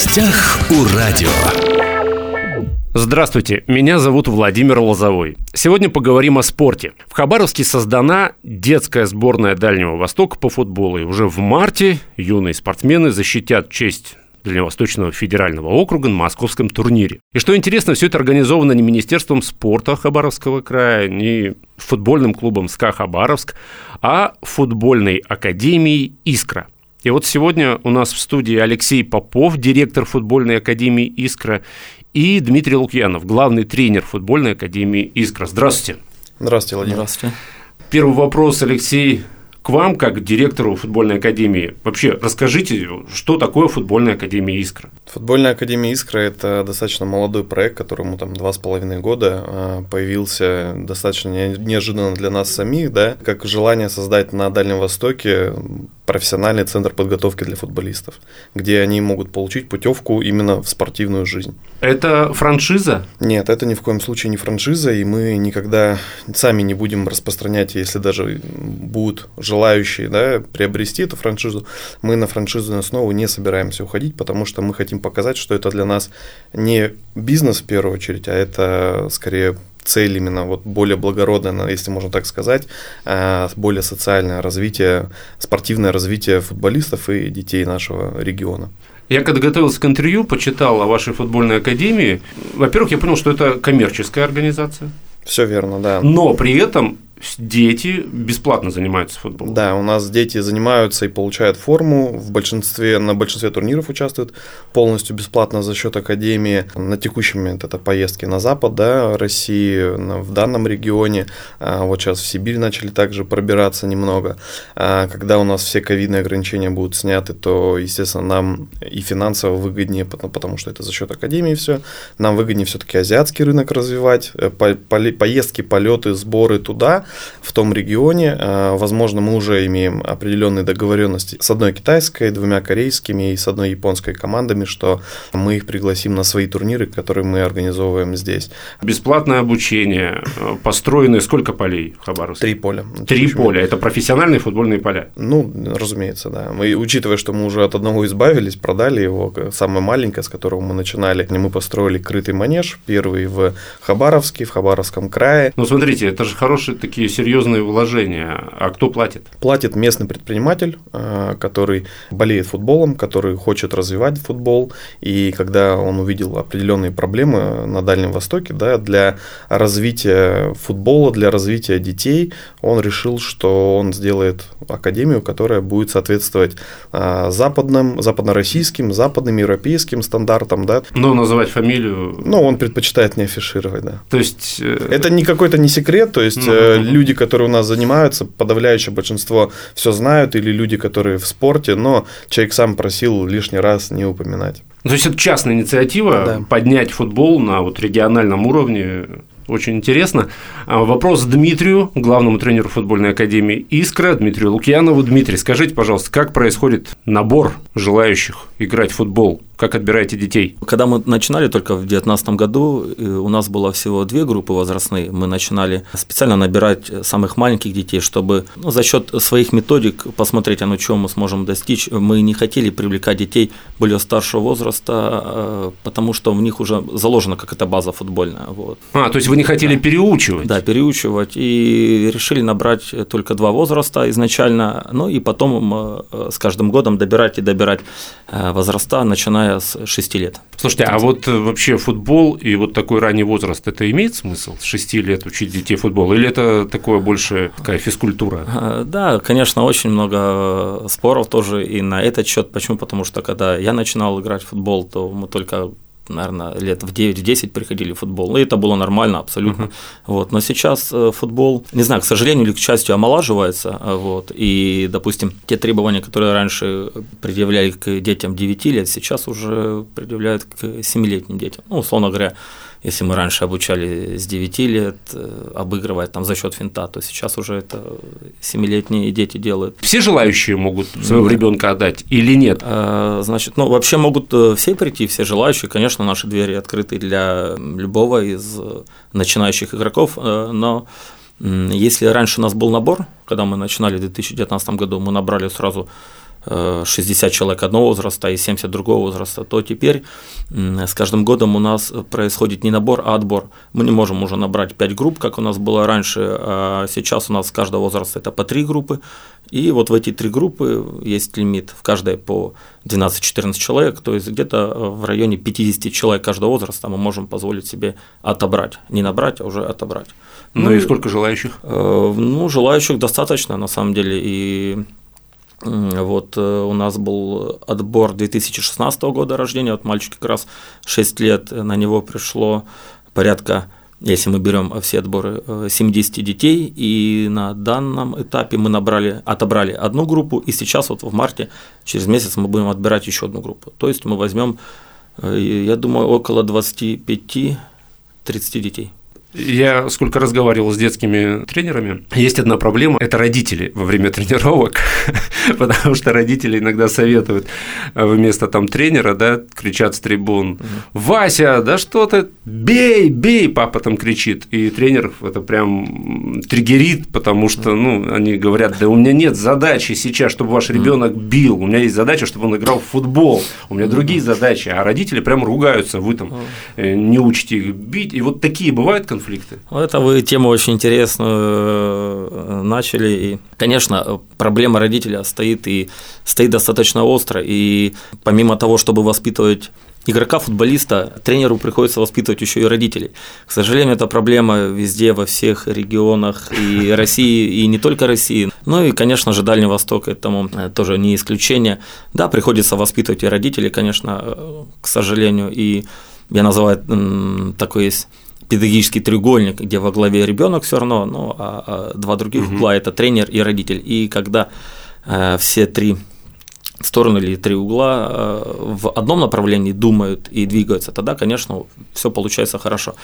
гостях у радио. Здравствуйте, меня зовут Владимир Лозовой. Сегодня поговорим о спорте. В Хабаровске создана детская сборная Дальнего Востока по футболу. И уже в марте юные спортсмены защитят честь Дальневосточного федерального округа на московском турнире. И что интересно, все это организовано не Министерством спорта Хабаровского края, не футбольным клубом СКА Хабаровск, а футбольной академией «Искра». И вот сегодня у нас в студии Алексей Попов, директор футбольной академии «Искра», и Дмитрий Лукьянов, главный тренер футбольной академии «Искра». Здравствуйте. Здравствуйте, Владимир. Здравствуйте. Первый вопрос, Алексей к вам, как директору футбольной академии. Вообще, расскажите, что такое футбольная академия «Искра»? Футбольная академия «Искра» – это достаточно молодой проект, которому там два с половиной года а, появился достаточно неожиданно для нас самих, да, как желание создать на Дальнем Востоке профессиональный центр подготовки для футболистов, где они могут получить путевку именно в спортивную жизнь. Это франшиза? Нет, это ни в коем случае не франшиза, и мы никогда сами не будем распространять, если даже будут желающие да, приобрести эту франшизу, мы на франшизную основу не собираемся уходить, потому что мы хотим показать, что это для нас не бизнес в первую очередь, а это скорее цель именно вот более благородная, если можно так сказать, а, более социальное развитие, спортивное развитие футболистов и детей нашего региона. Я когда готовился к интервью, почитал о вашей футбольной академии. Во-первых, я понял, что это коммерческая организация. Все верно, да. Но при этом дети бесплатно занимаются футболом. Да, у нас дети занимаются и получают форму. В большинстве, на большинстве турниров участвуют полностью бесплатно за счет Академии. На текущий момент это поездки на запад да, России, в данном регионе. А вот сейчас в Сибирь начали также пробираться немного. А когда у нас все ковидные ограничения будут сняты, то, естественно, нам и финансово выгоднее, потому что это за счет Академии все. Нам выгоднее все-таки азиатский рынок развивать. Э, поездки, полеты, сборы туда в том регионе. А, возможно, мы уже имеем определенные договоренности с одной китайской, двумя корейскими и с одной японской командами, что мы их пригласим на свои турниры, которые мы организовываем здесь. Бесплатное обучение, э, построены сколько полей в Хабаровске? Три поля. Три поля, это профессиональные футбольные поля? Ну, разумеется, да. Мы, учитывая, что мы уже от одного избавились, продали его, самое маленькое, с которого мы начинали, мы построили крытый манеж, первый в Хабаровске, в Хабаровском крае. Ну, смотрите, это же хорошие такие такие серьезные вложения. А кто платит? Платит местный предприниматель, э, который болеет футболом, который хочет развивать футбол. И когда он увидел определенные проблемы на Дальнем Востоке да, для развития футбола, для развития детей, он решил, что он сделает академию, которая будет соответствовать э, западным, западно-российским, западным европейским стандартам. Да. Но называть фамилию... Ну, он предпочитает не афишировать, да. То есть... Э, Это не какой-то не секрет, то есть ну, люди, которые у нас занимаются, подавляющее большинство все знают, или люди, которые в спорте, но человек сам просил лишний раз не упоминать. То есть это частная инициатива да. поднять футбол на вот региональном уровне очень интересно. А, вопрос Дмитрию, главному тренеру футбольной академии «Искра», Дмитрию Лукьянову. Дмитрий, скажите, пожалуйста, как происходит набор желающих играть в футбол? Как отбираете детей? Когда мы начинали только в 2019 году, у нас было всего две группы возрастные. Мы начинали специально набирать самых маленьких детей, чтобы ну, за счет своих методик посмотреть, а ну чем мы сможем достичь. Мы не хотели привлекать детей более старшего возраста, э, потому что в них уже заложена какая-то база футбольная. Вот. А, то есть вы не хотели да. переучивать? Да, переучивать. И решили набрать только два возраста изначально, ну и потом э, с каждым годом добирать и добирать э, возраста, начиная начиная с 6 лет. Слушайте, а вот э, вообще футбол и вот такой ранний возраст, это имеет смысл с 6 лет учить детей футбол? Или это такое больше такая физкультура? А, да, конечно, очень много споров тоже и на этот счет. Почему? Потому что когда я начинал играть в футбол, то мы только наверное, лет в 9-10 приходили в футбол. И это было нормально абсолютно. Uh-huh. Вот. Но сейчас э, футбол, не знаю, к сожалению или к счастью, омолаживается. Э, вот. И, допустим, те требования, которые раньше предъявляли к детям 9 лет, сейчас уже предъявляют к 7-летним детям. Ну, условно говоря, если мы раньше обучали с 9 лет э, обыгрывать там за счет финта, то сейчас уже это 7-летние дети делают. Все желающие могут своего нет. ребенка отдать или нет? А, значит, ну вообще могут э, все прийти, все желающие. Конечно, наши двери открыты для любого из начинающих игроков, э, но если раньше у нас был набор, когда мы начинали в 2019 году, мы набрали сразу 60 человек одного возраста и 70 другого возраста, то теперь с каждым годом у нас происходит не набор, а отбор. Мы не можем уже набрать 5 групп, как у нас было раньше, а сейчас у нас с каждого возраста это по 3 группы, и вот в эти три группы есть лимит, в каждой по 12-14 человек, то есть где-то в районе 50 человек каждого возраста мы можем позволить себе отобрать, не набрать, а уже отобрать. Ну, ну и сколько желающих? Э, ну, желающих достаточно, на самом деле, и вот э, у нас был отбор 2016 года рождения, вот мальчик как раз 6 лет, на него пришло порядка, если мы берем все отборы, 70 э, детей, и на данном этапе мы набрали, отобрали одну группу, и сейчас вот в марте, через месяц мы будем отбирать еще одну группу. То есть мы возьмем, э, я думаю, около 25-30 детей. Я сколько разговаривал с детскими тренерами, есть одна проблема – это родители во время тренировок, потому что родители иногда советуют вместо там тренера, да, кричат с трибун «Вася, да что ты, бей, бей!» Папа там кричит, и тренер это прям триггерит, потому что, ну, они говорят «Да у меня нет задачи сейчас, чтобы ваш ребенок бил, у меня есть задача, чтобы он играл в футбол, у меня другие задачи», а родители прям ругаются, вы там э, не учите их бить, и вот такие бывают конфликты конфликты? Это вы тему очень интересную э, начали. И, конечно, проблема родителя стоит и стоит достаточно остро. И помимо того, чтобы воспитывать игрока, футболиста, тренеру приходится воспитывать еще и родителей. К сожалению, это проблема везде, во всех регионах и России, и не только России. Ну и, конечно же, Дальний Восток этому э, тоже не исключение. Да, приходится воспитывать и родителей, конечно, э, к сожалению, и я называю такой есть педагогический треугольник, где во главе ребенок все равно, ну, а, а два других угу. угла это тренер и родитель. И когда э, все три стороны или три угла э, в одном направлении думают и двигаются, тогда, конечно, все получается хорошо.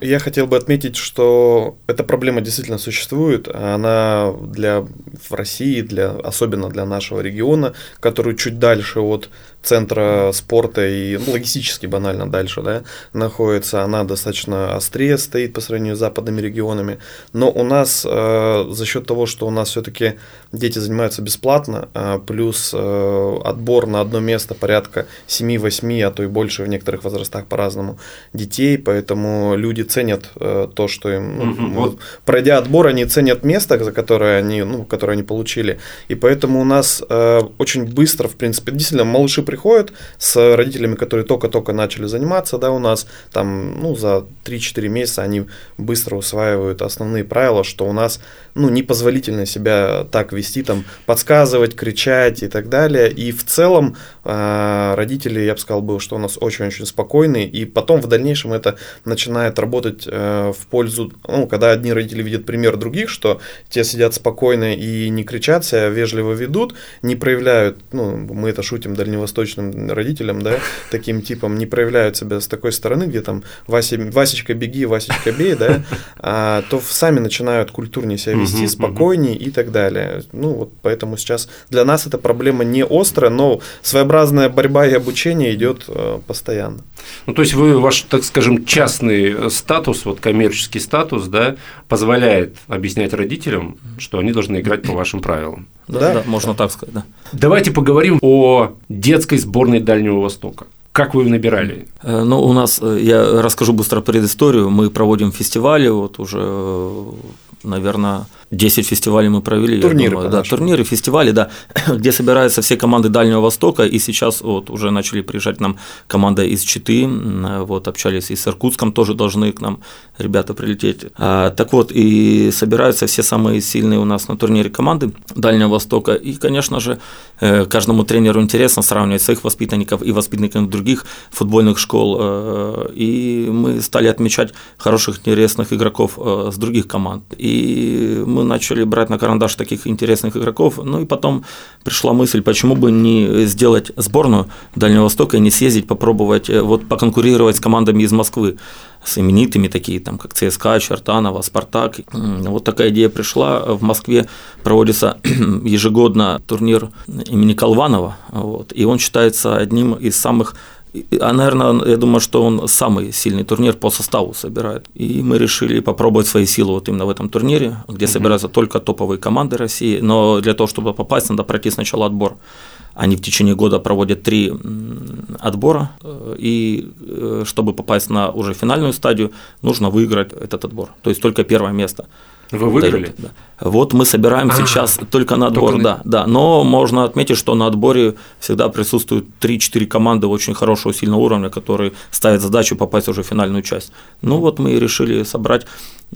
Я хотел бы отметить, что эта проблема действительно существует. Она для в России, для, особенно для нашего региона, который чуть дальше от центра спорта и ну, логистически банально дальше да, находится, она достаточно острее стоит по сравнению с западными регионами. Но у нас э, за счет того, что у нас все-таки дети занимаются бесплатно, э, плюс э, отбор на одно место порядка 7-8, а то и больше в некоторых возрастах по-разному детей, поэтому люди ценят э, то, что им, ну, угу, вот. пройдя отбор, они ценят место, за которое они, ну, которое они получили, и поэтому у нас э, очень быстро, в принципе, действительно малыши приходят с родителями, которые только-только начали заниматься, да, у нас там, ну, за 3-4 месяца они быстро усваивают основные правила, что у нас, ну, непозволительно себя так вести, там, подсказывать, кричать и так далее, и в целом э, родители, я бы сказал, был, что у нас очень-очень спокойные, и потом в дальнейшем это начинает работать работать э, в пользу, ну, когда одни родители видят пример других, что те сидят спокойно и не кричат, себя вежливо ведут, не проявляют, ну, мы это шутим дальневосточным родителям, да, таким типом, не проявляют себя с такой стороны, где там Вася, Васечка беги, Васечка бей, да, а, то сами начинают культурнее себя вести, спокойнее и так далее. Ну, вот поэтому сейчас для нас эта проблема не острая, но своеобразная борьба и обучение идет э, постоянно. Ну, то есть вы ваш, так скажем, частный статус, вот коммерческий статус, да, позволяет объяснять родителям, что они должны играть по вашим правилам. Да, да, да можно так сказать, да. Давайте поговорим о детской сборной Дальнего Востока. Как вы набирали? Э, ну, у нас, э, я расскажу быстро предысторию. Мы проводим фестивали, вот уже, э, наверное, 10 фестивалей мы провели. Турниры, думаю, да, турниры, фестивали, да, где собираются все команды Дальнего Востока, и сейчас вот уже начали приезжать нам команда из Читы, вот общались и с Иркутском, тоже должны к нам ребята прилететь. А, так вот, и собираются все самые сильные у нас на турнире команды Дальнего Востока, и, конечно же, э, каждому тренеру интересно сравнивать своих воспитанников и воспитанников других футбольных школ, э, и мы стали отмечать хороших, интересных игроков э, с других команд, и мы начали брать на карандаш таких интересных игроков. Ну и потом пришла мысль, почему бы не сделать сборную Дальнего Востока и не съездить, попробовать э, вот поконкурировать с командами из Москвы с именитыми, такие там, как ЦСКА, Чертанова, Спартак. Вот такая идея пришла. В Москве проводится ежегодно турнир имени Колванова, вот, и он считается одним из самых а, наверное, я думаю, что он самый сильный турнир по составу собирает. И мы решили попробовать свои силы вот именно в этом турнире, где собираются только топовые команды России. Но для того, чтобы попасть, надо пройти сначала отбор. Они в течение года проводят три отбора, э, и э, чтобы попасть на уже финальную стадию, нужно выиграть этот отбор. То есть только первое место. Вы выиграли? Да. Вот мы собираем а, сейчас только на отбор, только да, да. Но можно отметить, что на отборе всегда присутствуют 3-4 команды очень хорошего, сильного уровня, которые ставят задачу попасть уже в финальную часть. Ну вот мы и решили собрать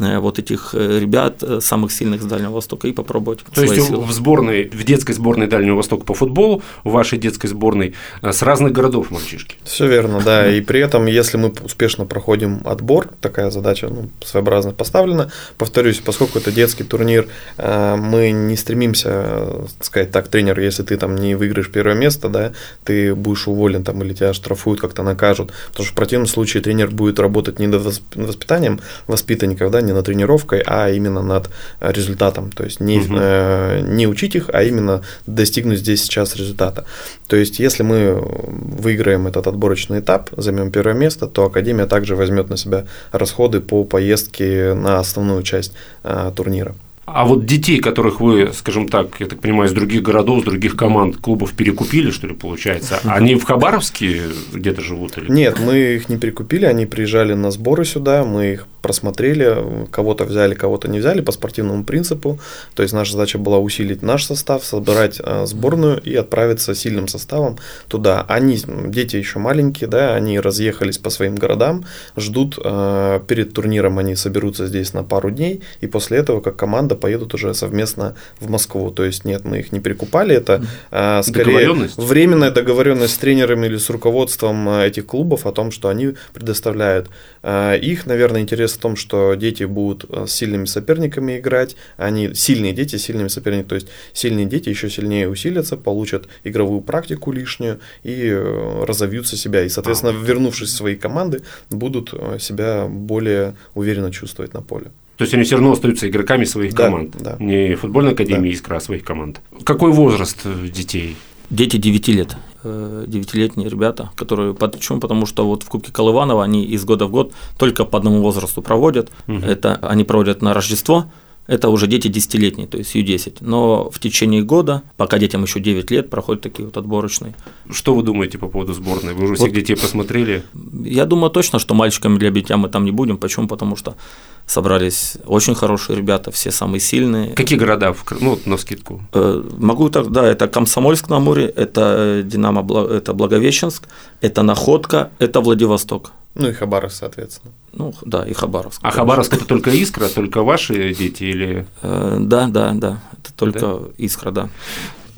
Э, вот этих э, ребят, э, самых сильных с Дальнего Востока, и попробовать. То есть силы. в сборной, в детской сборной Дальнего Востока по футболу, в вашей детской сборной с разных городов мальчишки. Все верно, да. И при этом, если мы успешно проходим отбор, такая задача ну, своеобразно поставлена. Повторюсь, поскольку это детский турнир, мы не стремимся сказать так, тренер, если ты там не выиграешь первое место, да, ты будешь уволен там или тебя штрафуют, как-то накажут. Потому что в противном случае тренер будет работать не над воспитанием воспитанников, да, не над тренировкой, а именно над э, результатом. То есть не, угу. э, не учить их, а именно достигнуть здесь сейчас результата. То есть если мы выиграем этот отборочный этап, займем первое место, то Академия также возьмет на себя расходы по поездке на основную часть э, турнира. А вот детей, которых вы, скажем так, я так понимаю, из других городов, из других команд, клубов перекупили, что ли, получается, они в Хабаровске где-то живут? Или? Нет, мы их не перекупили, они приезжали на сборы сюда, мы их просмотрели, кого-то взяли, кого-то не взяли по спортивному принципу. То есть наша задача была усилить наш состав, собрать э, сборную и отправиться сильным составом туда. Они, дети еще маленькие, да, они разъехались по своим городам, ждут э, перед турниром, они соберутся здесь на пару дней, и после этого как команда поедут уже совместно в Москву. То есть нет, мы их не перекупали, это э, скорее временная договоренность с тренерами или с руководством этих клубов о том, что они предоставляют. Их, наверное, интерес в том, что дети будут э, с сильными соперниками играть, они сильные дети сильными соперниками, то есть сильные дети еще сильнее усилятся, получат игровую практику лишнюю и э, разовьются себя, и, соответственно, вернувшись в свои команды, будут э, себя более уверенно чувствовать на поле. То есть они все равно остаются игроками своих да, команд. Да. Не футбольной академии да. искра, а своих команд. Какой возраст детей? Дети 9 лет. Э, девятилетние ребята, которые почему? Потому что вот в Кубке Колыванова они из года в год только по одному возрасту проводят. Угу. Это они проводят на Рождество. Это уже дети десятилетние, то есть Ю-10. Но в течение года, пока детям еще 9 лет, проходят такие вот отборочные. Что вы думаете по поводу сборной? Вы уже вот, всех детей посмотрели? Я думаю точно, что мальчиками для битья мы там не будем. Почему? Потому что собрались очень хорошие ребята, все самые сильные. Какие города, ну, на скидку? Э, могу так, да, это Комсомольск на море, это Динамо, это Благовещенск, это Находка, это Владивосток. Ну и Хабаровск, соответственно. Ну да, и Хабаровск. А Хабаровск это только Искра, только ваши дети или? Э, да, да, да, это только да? Искра, да.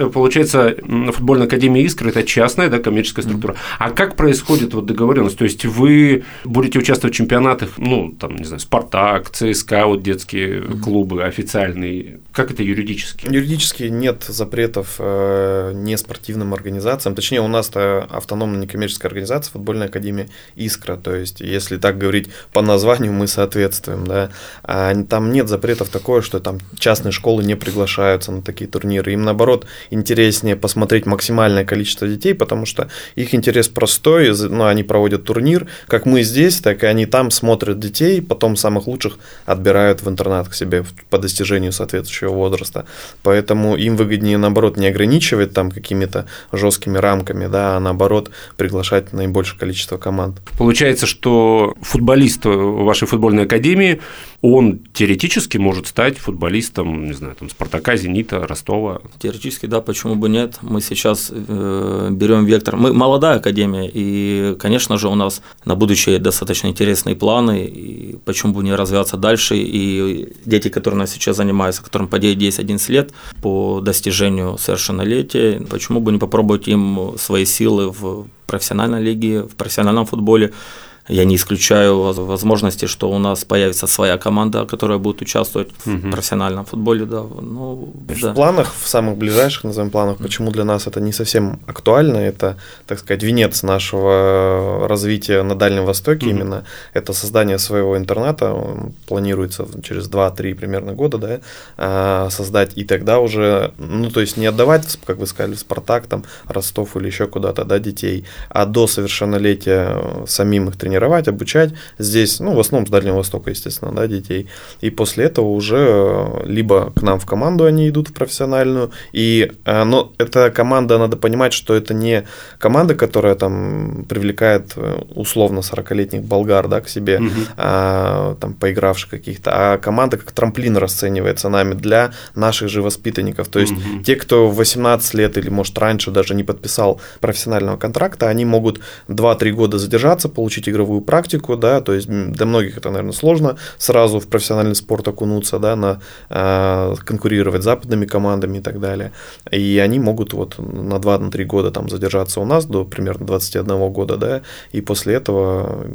Получается, футбольная академия Искры – это частная, да, коммерческая структура. А как происходит вот договоренность? То есть вы будете участвовать в чемпионатах, ну, там, не знаю, Спартак, ЦСКА, вот детские клубы официальные. Как это юридически? Юридически нет запретов э, не спортивным организациям. Точнее, у нас это автономная некоммерческая организация, футбольная академия Искра. То есть, если так говорить по названию, мы соответствуем, да. А там нет запретов такое, что там частные школы не приглашаются на такие турниры. Им наоборот интереснее посмотреть максимальное количество детей, потому что их интерес простой, ну, они проводят турнир, как мы здесь, так и они там смотрят детей, потом самых лучших отбирают в интернат к себе по достижению соответствующего возраста. Поэтому им выгоднее, наоборот, не ограничивать там какими-то жесткими рамками, да, а наоборот приглашать наибольшее количество команд. Получается, что футболист вашей футбольной академии он теоретически может стать футболистом, не знаю, там, Спартака, Зенита, Ростова. Теоретически, да, почему бы нет. Мы сейчас э, берем вектор. Мы молодая академия, и, конечно же, у нас на будущее достаточно интересные планы, и почему бы не развиваться дальше. И дети, которые у нас сейчас занимаются, которым по 9-10-11 лет, по достижению совершеннолетия, почему бы не попробовать им свои силы в профессиональной лиге, в профессиональном футболе. Я не исключаю возможности, что у нас появится своя команда, которая будет участвовать угу. в профессиональном футболе. Да. Ну, в да. планах, в самых ближайших, назовем планах, почему для нас это не совсем актуально, это, так сказать, венец нашего развития на Дальнем Востоке угу. именно, это создание своего интерната, планируется через 2-3 примерно года, да, а, создать, и тогда уже, ну, то есть не отдавать, как вы сказали, в Спартак, там, Ростов или еще куда-то, да, детей, а до совершеннолетия самим их тренировать тренировать, обучать здесь, ну, в основном с Дальнего Востока, естественно, да, детей. И после этого уже либо к нам в команду они идут в профессиональную, и, э, но эта команда, надо понимать, что это не команда, которая там привлекает э, условно 40-летних болгар, да, к себе, угу. а, там, поигравших каких-то, а команда как трамплин расценивается нами для наших же воспитанников. То есть угу. те, кто в 18 лет или, может, раньше даже не подписал профессионального контракта, они могут 2-3 года задержаться, получить игровую практику, да, то есть для многих это, наверное, сложно сразу в профессиональный спорт окунуться, да, на, э, конкурировать с западными командами и так далее. И они могут вот на 2-3 года там задержаться у нас до примерно 21 года, да, и после этого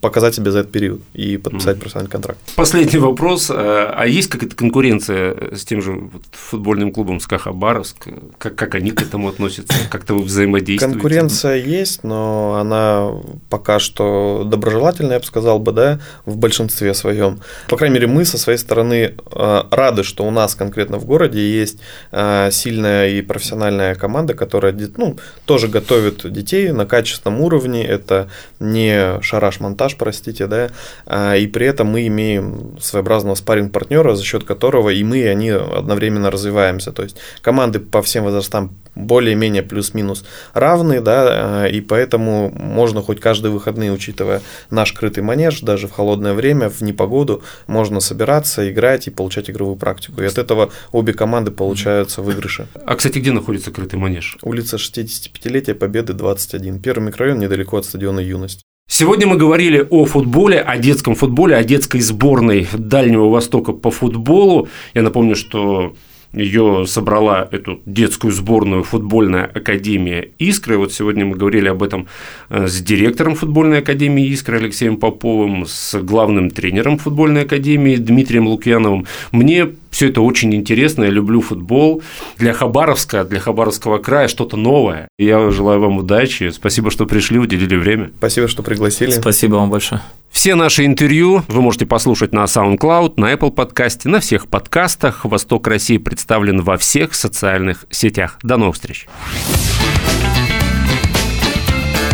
показать себе за этот период и подписать mm. профессиональный контракт. Последний вопрос. Э, а есть какая-то конкуренция с тем же футбольным клубом СКА Хабаровск? Как, как они к этому относятся? Как-то вы взаимодействуете? Конкуренция есть, но она пока что доброжелательная, я бы сказал бы, да, в большинстве своем. По крайней мере, мы со своей стороны э, рады, что у нас конкретно в городе есть э, сильная и профессиональная команда, которая ну, тоже готовит детей на качественном уровне. Это не шараш-монтаж, простите, да, а, и при этом мы имеем своеобразного спарринг партнера за счет которого и мы, и они одновременно развиваемся. То есть команды по всем возрастам более-менее плюс-минус равны, да, и поэтому можно хоть каждые выходные, учитывая наш крытый манеж, даже в холодное время, в непогоду, можно собираться, играть и получать игровую практику. И от этого обе команды получаются выигрыши. А, кстати, где находится крытый манеж? Улица 65-летия Победы, 21. Первый микрорайон недалеко от стадиона «Юность». Сегодня мы говорили о футболе, о детском футболе, о детской сборной Дальнего Востока по футболу. Я напомню, что ее собрала эту детскую сборную футбольная академия «Искры». Вот сегодня мы говорили об этом э, с директором футбольной академии «Искры» Алексеем Поповым, с главным тренером футбольной академии Дмитрием Лукьяновым. Мне все это очень интересно, я люблю футбол. Для Хабаровска, для Хабаровского края что-то новое. Я желаю вам удачи. Спасибо, что пришли, уделили время. Спасибо, что пригласили. Спасибо вам большое. Все наши интервью вы можете послушать на SoundCloud, на Apple подкасте, на всех подкастах. «Восток России» представлен во всех социальных сетях. До новых встреч.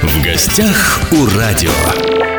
В гостях у радио.